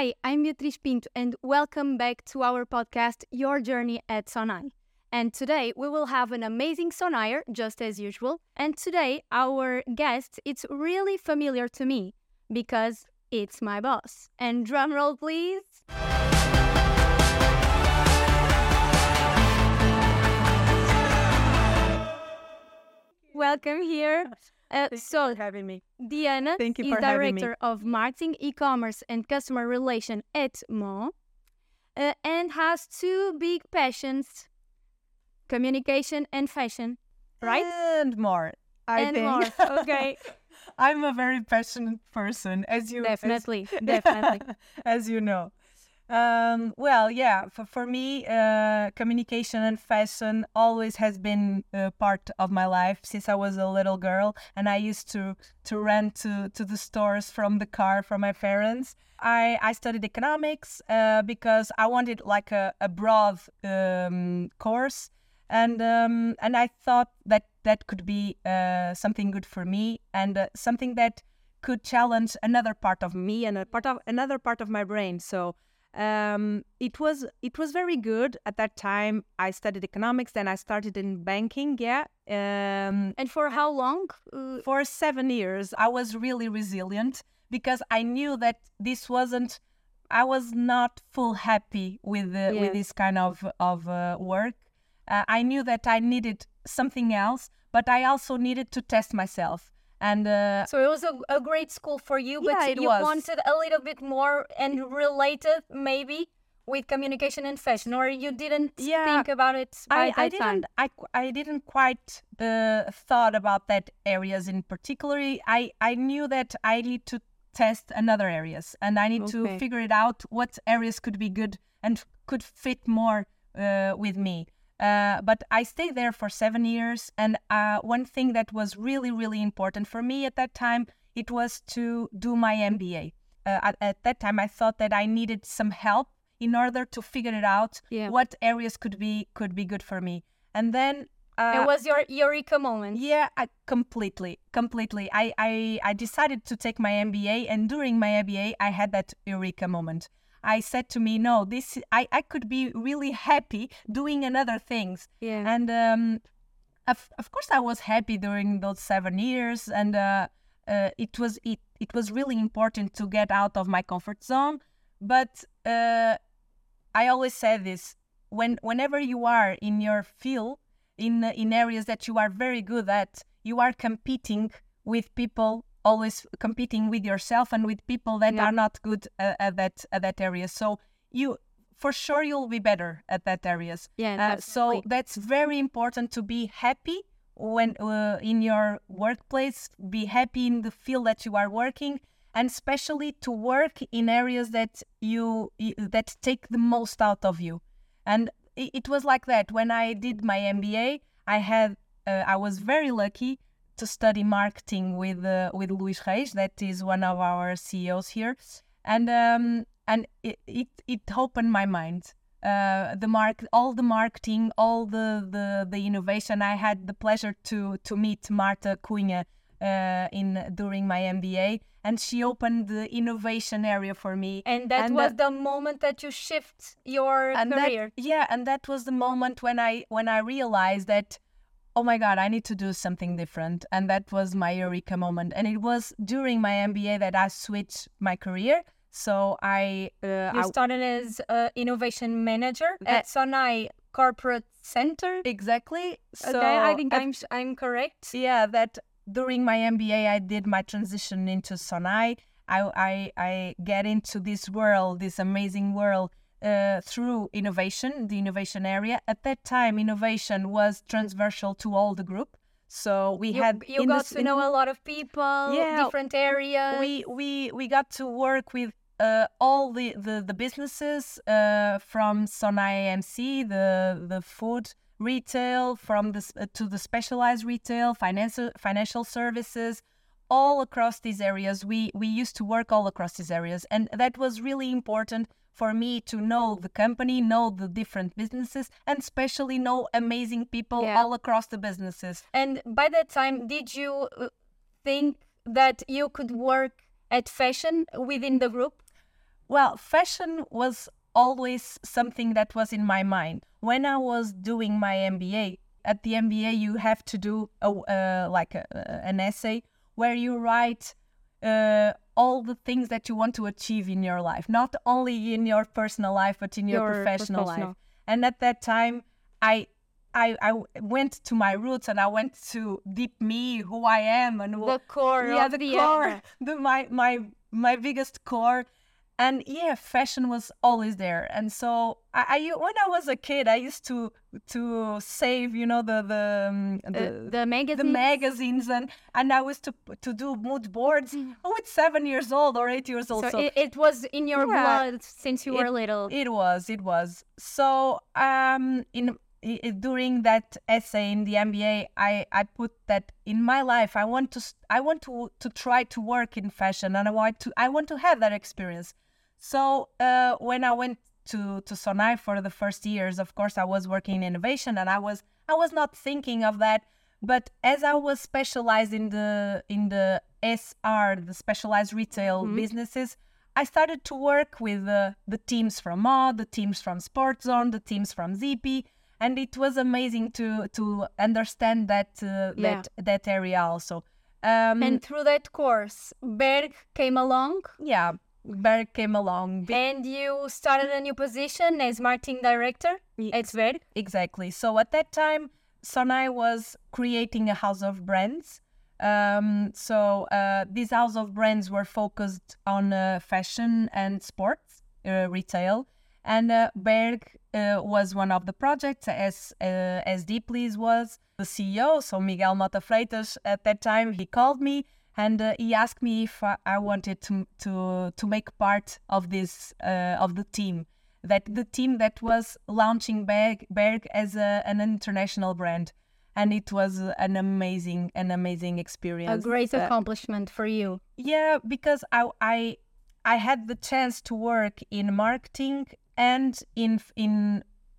Hi, I'm Beatriz Pinto, and welcome back to our podcast, Your Journey at Sonae. And today we will have an amazing Sonayer, just as usual. And today our guest, it's really familiar to me because it's my boss. And drum roll, please. Welcome here. Uh, so, having me. Diana Thank you is for having me. Director of Marketing, E-commerce and Customer Relation at MO uh, and has two big passions, communication and fashion, right? And more. I and think. more. Okay. I'm a very passionate person, as you as- Definitely, definitely. as you know. Um, well, yeah, for, for me, uh, communication and fashion always has been a part of my life since I was a little girl, and I used to to run to, to the stores from the car from my parents. I, I studied economics uh, because I wanted like a, a broad um, course, and um, and I thought that that could be uh, something good for me and uh, something that could challenge another part of me and a part of another part of my brain. So um, it was it was very good at that time. I studied economics, then I started in banking. Yeah, um, and for how long? Uh, for seven years, I was really resilient because I knew that this wasn't. I was not full happy with the, Yeah. with this kind of of uh, work. Uh, I knew that I needed something else, but I also needed to test myself. And uh, so it was a, a great school for you, but Yeah, it you was. wanted a little bit more and related maybe with communication and fashion, or you didn't Yeah, think about it by I, I didn't I, I didn't quite uh, thought about that areas in particular. I I knew that I need to test another areas and I need Okay. to figure it out what areas could be good and could fit more uh, with me. Uh, but I stayed there for seven years, and uh, one thing that was really really important for me at that time it was to do my MBA. Uh, at, at that time, I thought that I needed some help in order to figure it out Yeah. what areas could be could be good for me and then uh, it was your eureka moment. yeah I, completely completely I, I i decided to take my mba and during my mba i had that eureka moment i said to me no this i, I could be really happy doing another things Yeah. and um of, of course i was happy during those seven years and uh, uh, it was it, it was really important to get out of my comfort zone but uh, I always say this: when whenever you are in your field, in in areas that you are very good at, you are competing with people. Always competing with yourself and with people that Yeah. are not good at, at that at that area. So you, for sure, you'll be better at that areas. Yeah, Uh, so that's very important to be happy when uh, in your workplace. Be happy in the field that you are working, and especially to work in areas that you that take the most out of you. And it, it was like that when I did my MBA. I had uh, I was very lucky to study marketing with uh, with Luis Reis, that is one of our CEOs here, and um, and it, it it opened my mind. Uh, the mark, all the marketing, all the, the the innovation. I had the pleasure to to meet Marta Cunha uh, in during my MBA, and she opened the innovation area for me. and that and was that- the moment that you shift your career. That, yeah, and that was the moment when I when I realized that, oh my God, I need to do something different, and that was my eureka moment. And it was during my MBA that I switched my career. So I, uh, You I started as uh, innovation manager at Sonae Corporate Center. exactly. So okay, I think I'm I'm correct. yeah that during my mba i did my transition into sonae i i, I get into this world this amazing world uh, through innovation the innovation area at that time innovation was transversal to all the group so we You, had you got this- to know a lot of people, Yeah, different areas. we we we got to work with uh, all the the, the businesses uh, from Sonae MC, the the food retail, from the uh, to the specialized retail, financial financial services, all across these areas. We we used to work all across these areas, and that was really important for me to know the company, know the different businesses, and especially know amazing people Yeah. all across the businesses. And by that time, did you uh, think that you could work at fashion within the group? Well, fashion was always something that was in my mind. When I was doing my MBA, at the MBA you have to do a, uh, like a, an essay where you write uh, all the things that you want to achieve in your life, not only in your personal life but in your, Your professional, professional. life. And at that time, I. I, I went to my roots and I went to deep me, who I am, and The core yeah, the, the core, the my my my biggest core, and yeah, fashion was always there. And so I, I when I was a kid, I used to to save, you know, the the um, Uh, the, the magazine. the magazines and and I was to to do mood boards. Oh, it's seven years old or eight years old. So, So, it, it was in your Yeah. blood since you were little. it was, it was. So um, in during that essay in the MBA, I I put that in my life. I want to I want to to try to work in fashion, and I want to I want to have that experience. So uh, when I went to to Sonae for the first years, of course, I was working in innovation, and I was I was not thinking of that. But as I was specialized in the in the SR, the specialized retail businesses, I started to work with uh, the teams from Mod, the teams from Sports Zone, the teams from ZP, and it was amazing to to understand that uh, Yeah. that that area also. Um, and through that course, Berg came along yeah, Berg came along. And you started a new position as marketing director at Berg. Exactly. So at that time, Sonae was creating a house of brands. Um, so uh, these house of brands were focused on uh, fashion and sports uh, retail, and uh, Berg uh, was one of the projects, as uh, as Deeply's was the CEO. So Miguel Mota Freitas at that time he called me and uh, he asked me if I, I wanted to to to make part of this uh, of the team that the team that was launching Berg, Berg as a, an international brand and it was an amazing an amazing experience. A great Uh, accomplishment for you. yeah because I, I i had the chance to work in marketing and in in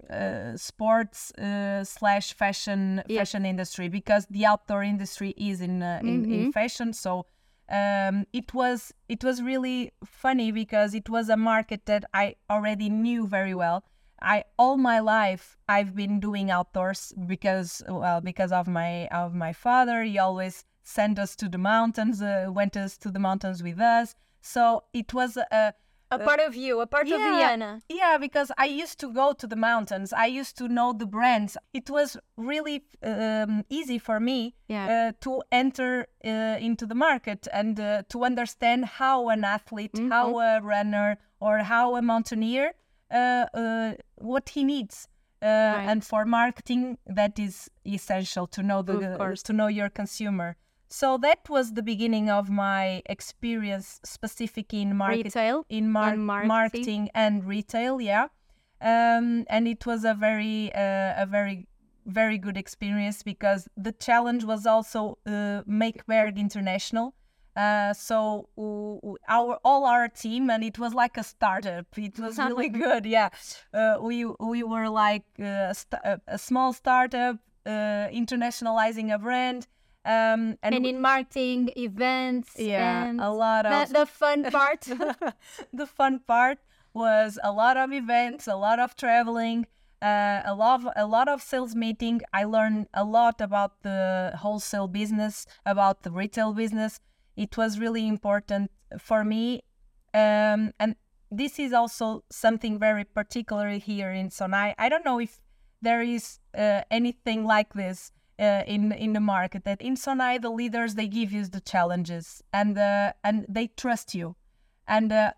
uh, sports uh, slash fashion Yeah. fashion industry because the outdoor industry is in uh, in, in fashion so um, it was it was really funny because it was a market that I already knew very well. I all my life I've been doing outdoors because well because of my of my father. He always sent us to the mountains, uh, went us to the mountains with us. So it was a A part of you, a part of Diana. yeah, because I used to go to the mountains. I used to know the brands. It was really um, easy for me Yeah. uh, to enter uh, into the market and uh, to understand how an athlete, how a runner, or how a mountaineer, uh, uh, what he needs. Uh, And for marketing, that is essential to know the to know your consumer. So that was the beginning of my experience, specific in marketing Retail in mar- and marketing. marketing. and retail yeah um, and it was a very uh, a very very good experience because the challenge was also uh, make Berg international uh, so our all our team and it was like a startup it was really good yeah uh, we we were like uh, a, st- a, a small startup uh, internationalizing a brand um, and, and in marketing, events, yeah and a lot of the, the fun part. the fun part was a lot of events, a lot of traveling, uh, a lot of, a lot of sales meeting. I learned a lot about the wholesale business, about the retail business. It was really important for me, um, and this is also something very particular here in Sonae. I don't know if there is uh, anything like this uh, in in the market. That in Sonae, the leaders they give you the challenges and uh, and they trust you, and uh,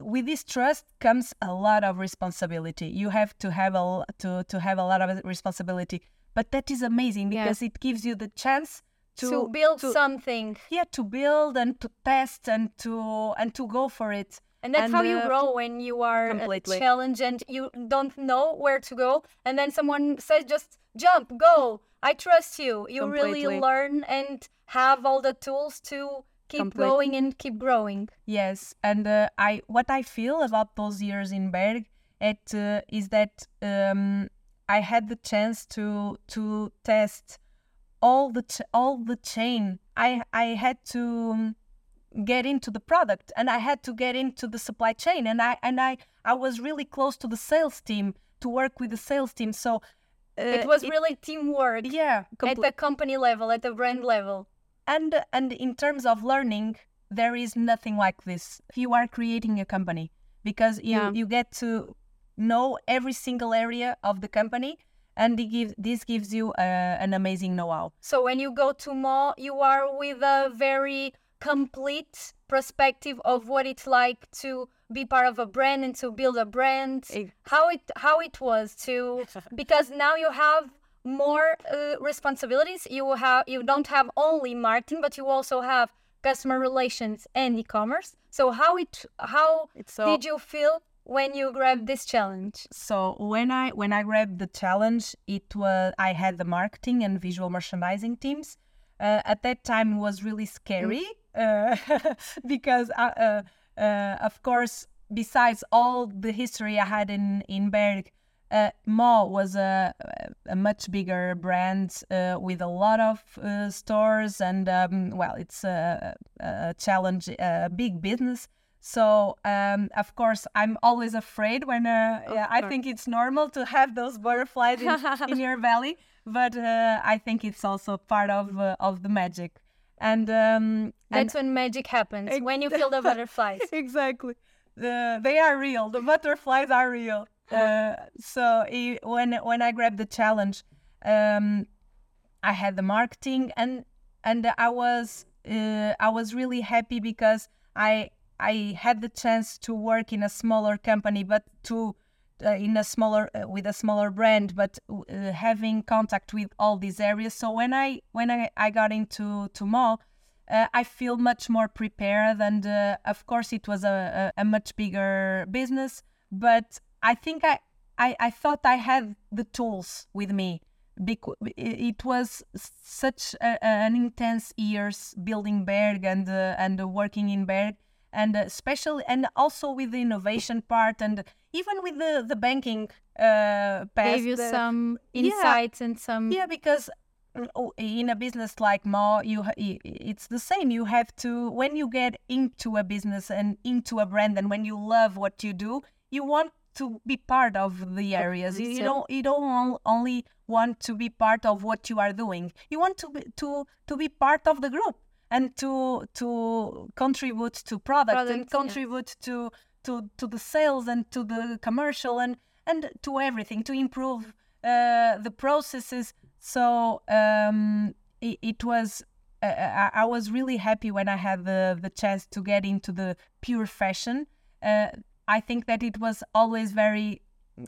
with this trust comes a lot of responsibility. You have to have a to to have a lot of responsibility, but that is amazing Yeah. because it gives you the chance to, to, build to- something. yeah to build and to test and to and to go for it. And that's And, how you uh, grow when you are completely. challenged and you don't know where to go. And then someone says, just jump, go. I trust you. You really learn and have all the tools to keep Completely. going and keep growing. Yes, and uh, I what I feel about those years in Berg it uh, is that um, I had the chance to to test all the ch- all the chain. I I had to um, get into the product and I had to get into the supply chain and I and I I was really close to the sales team to work with the sales team so it was really teamwork yeah at the company level at the brand level. And and in terms of learning there is nothing like this. You are creating a company because you Yeah. you get to know every single area of the company and it give, this gives you uh, an amazing know-how. So when you go to MO, you are with a very complete perspective of what it's like to be part of a brand and to build a brand. How it how it was to because now you have more uh, responsibilities. You have you don't have only marketing, but you also have customer relations and e-commerce. So how it how So- did you feel when you grabbed this challenge? so when i when i grabbed the challenge it was i had the marketing and visual merchandising teams uh, at that time it was really scary uh, because uh, uh, of course besides all the history i had in in berg uh, MO was a, a much bigger brand uh, with a lot of uh, stores, and um, well, it's a, a challenge, a big business. So, um, of course, I'm always afraid when uh, yeah, I think it's normal to have those butterflies in, in your belly, but uh, I think it's also part of uh, of the magic. And um, That's when magic happens. when you feel the butterflies. exactly. The, they are real. The butterflies are real. Uh, so when when I grabbed the challenge, um, I had the marketing and and I was uh, I was really happy because I I had the chance to work in a smaller company, but to uh, in a smaller uh, with a smaller brand, but uh, having contact with all these areas. So when I when I, I got into to MO, uh, I feel much more prepared, and uh, of course it was a, a, a much bigger business. But I think I, I I thought I had the tools with me. Because it was such a, an intense years building Berg and uh, and working in Berg, and especially and also with the innovation part and even with the the banking uh, past, Gave you the- some yeah. insights and some yeah, because mm, oh, in a business like MO, you it's the same. You have to when you get into a business and into a brand, and when you love what you do, you want to be part of the areas. You, you don't you don't only want to be part of what you are doing. You want to be, to to be part of the group and to to contribute to product and Product, yeah. contribute to to to the sales and to the commercial and and to everything to improve uh, the processes. So um, it, it was. Uh, I, I was really happy when I had the the chance to get into the pure fashion. Uh, I think that it was always very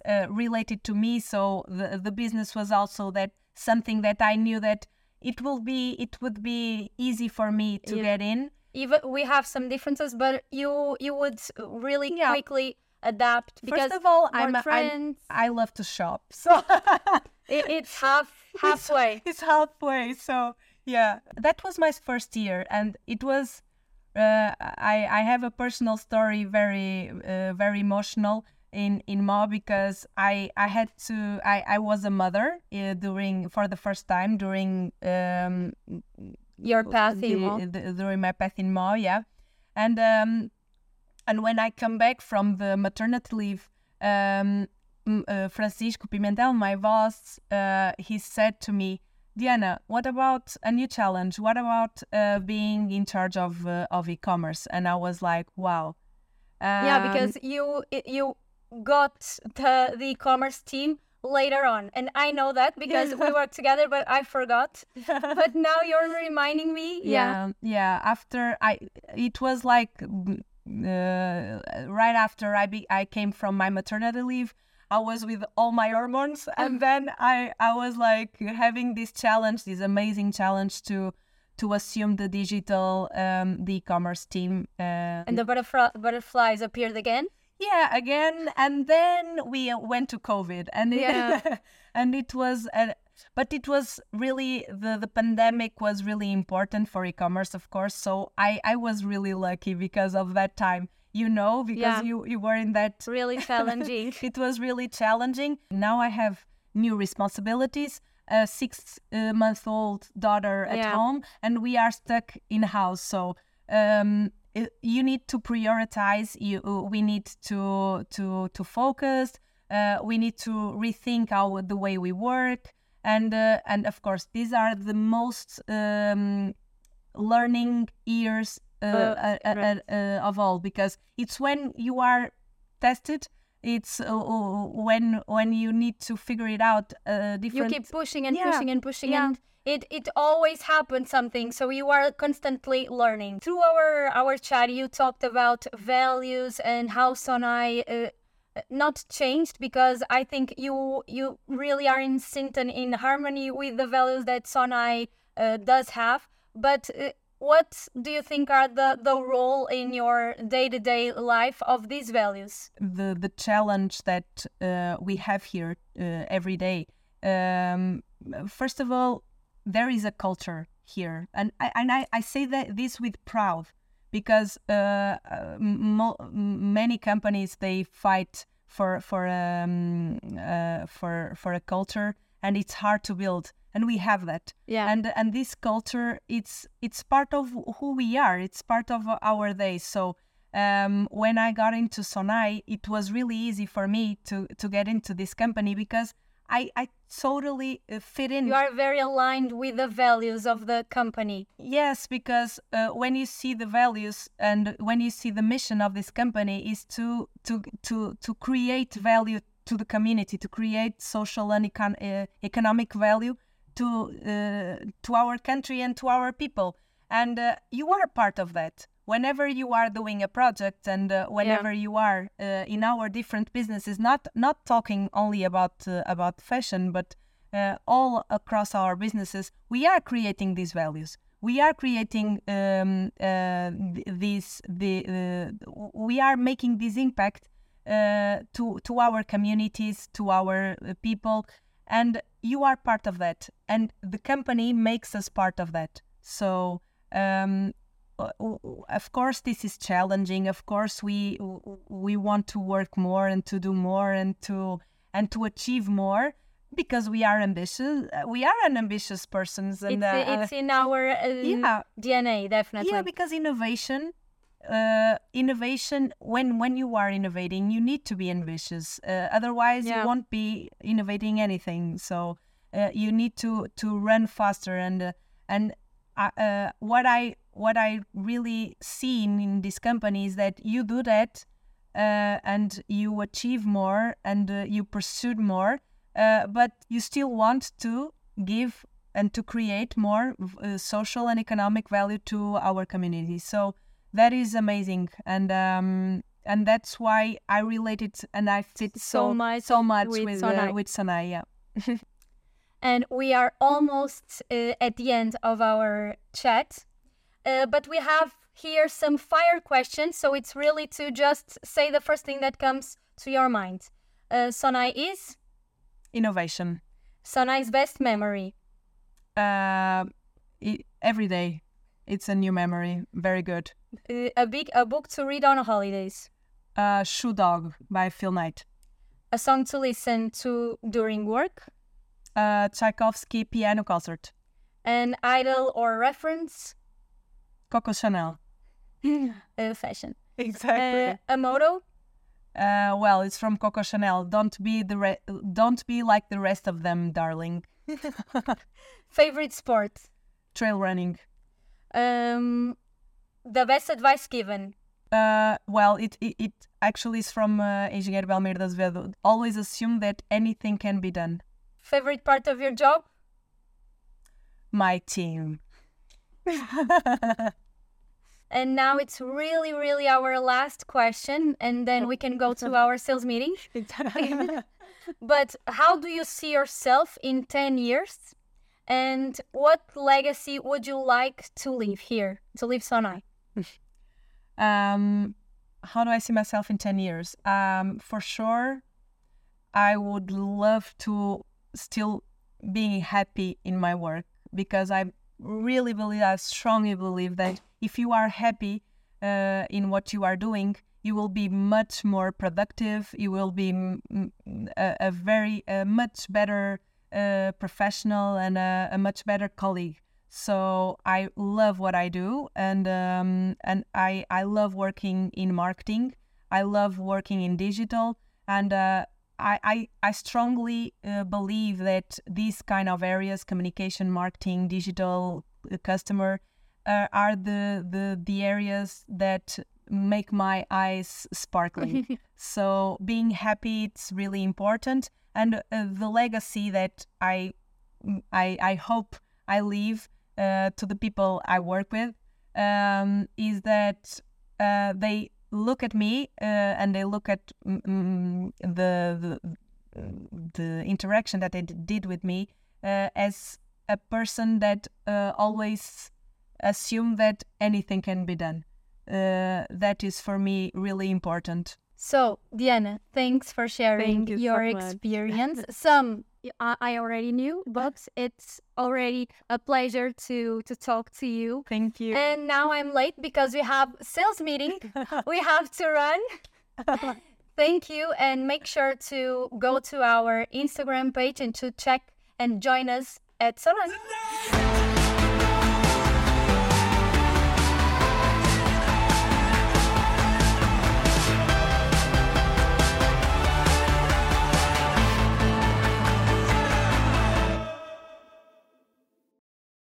uh, related to me. So the the business was also that something that I knew that it will be it would be easy for me to Yeah. get in. even we have some differences, but you you would really Yeah. quickly adapt because First of all, I'm, I'm. I love to shop, so it, it's half halfway. It's halfway. So yeah, that was my first year, and it was. Uh, I I have a personal story, very uh, very emotional in in MO because I I had to I I was a mother uh, during for the first time during um Your path the- in MO. the- during my path in MO, yeah, and um and when I come back from the maternity leave, um, uh, Francisco Pimentel, my boss, uh, he said to me, Diana, what about a new challenge? What about uh, being in charge of uh, of e-commerce? And I was like, wow. yeah, Um, because you you got the the e-commerce team later on, and I know that because we worked together, but I forgot. but now you're reminding me. yeah yeah after i it was like mm, uh, right after i be, i came from my maternity leave i was with all my hormones and then i i was like having this challenge this amazing challenge to to assume the digital um the e-commerce team uh, And the butterfly, butterflies appeared again. Yeah again and then we uh, went to covid and it, Yeah. and it was uh, but it was really the the pandemic was really important for e-commerce of course so i i was really lucky because of that time you know because Yeah. you you were in that Really challenging. it was really challenging now i have new responsibilities a six uh, month old daughter at Yeah. home and we are stuck in house so um uh, you need to prioritize. You we need to to to focus. Uh, we need to rethink our the way we work, and uh, and of course these are the most um, learning years uh, uh, uh, right. uh, of all because it's when you are tested. It's uh, uh, when when you need to figure it out. Uh, You keep pushing and Yeah, pushing and pushing yeah. and it, it always happens something so you are constantly learning through our our chat you talked about values and how sonae uh, not changed because i think you you really are in sync and in harmony with the values that sonae uh, does have but uh, what do you think are the the role in your day-to-day life of these values? The the challenge that uh, we have here uh, every day. Um, first of all, there is a culture here, and I and I, I say that this with proud because uh, uh, many companies they fight for for um, uh, for for a culture, and it's hard to build, and we have that. Yeah. And and this culture it's it's part of who we are. It's part of our days so um, when i got into sonae it was really easy for me to to get into this company because i i totally uh, fit in. You are very aligned with the values of the company. Yes, because uh, when you see the values and when you see the mission of this company is to to to to create value to the community, to create social and econ- uh, economic value to uh, to our country and to our people, and uh, you are part of that. Whenever you are doing a project and uh, whenever you are uh, in our different businesses, not not talking only about uh, about fashion, but uh, all across our businesses, we are creating these values. We are creating um, uh, the uh, we are making this impact uh, to to our communities, to our uh, people, and you are part of that. And the company makes us part of that. So. Um, uh, of course this is challenging of course we we want to work more and to do more and to and to achieve more because we are ambitious uh, we are an ambitious persons and it's, uh, it's in our uh, yeah dna definitely yeah because innovation uh, innovation when when you are innovating you need to be ambitious. Uh, otherwise Yeah. you won't be innovating anything. So uh, you need to to run faster. And uh, and uh, uh, what i what i really seen in, this company is that you do that uh, and you achieve more and uh, you pursued more. Uh, but you still want to give and to create more uh, social and economic value to our community. So that is amazing. And um and that's why i related and i fit So so much so much with with Sonae. uh, with Sonae, yeah. And we are almost uh, at the end of our chat. Uh, but we have here some fire questions so it's really to just say the first thing that comes to your mind. Uh, sonae is? Innovation. Sonae's best memory. Uh every day. It's a new memory. Very good. uh, a big a book to read on holidays. Uh shoe dog by phil knight. A song to listen to during work. Uh tchaikovsky piano concert. An idol or reference. Coco chanel. Uh, fashion. Exactly. Uh, a motto. Uh, well, it's from Coco Chanel. Don't be the re- don't be like the rest of them, darling. favorite sport. Trail running. um, the best advice given Uh, well, it, it it actually is from uh, Engenheiro Belmiro de Azevedo. Always assume that anything can be done. favorite part of your job My team. And now it's really, really our last question, and then we can go to our sales meeting. But how do you see yourself in 10 years? And what legacy would you like to leave here, to leave Sonae? um, how do I see myself in ten years? Um, for sure, I would love to still being happy in my work because I really believe, I strongly believe that if you are happy uh, in what you are doing, you will be much more productive. You will be a, a very, a much better uh, professional and a, a much better colleague. So I love what I do, and um, and I I love working in marketing. I love working in digital, and uh, I, I I strongly uh, believe that these kind of areas, communication, marketing, digital, uh, customer, uh, are the the the areas that make my eyes sparkling. so being happy, it's really important, and uh, the legacy that I I I hope I leave uh, to the people I work with um, is that uh, they look at me uh, and they look at mm, the, the, the interaction that they did with me uh, as a person that uh, always assume that anything can be done. Uh, that is for me really important. So, Diana, thanks for sharing Thank you your so experience. Some I I already knew, but it's already a pleasure to to talk to you. Thank you. And now I'm late because we have sales meeting. we have to run. Thank you, and make sure to go to our Instagram page and to check and join us at Sonae.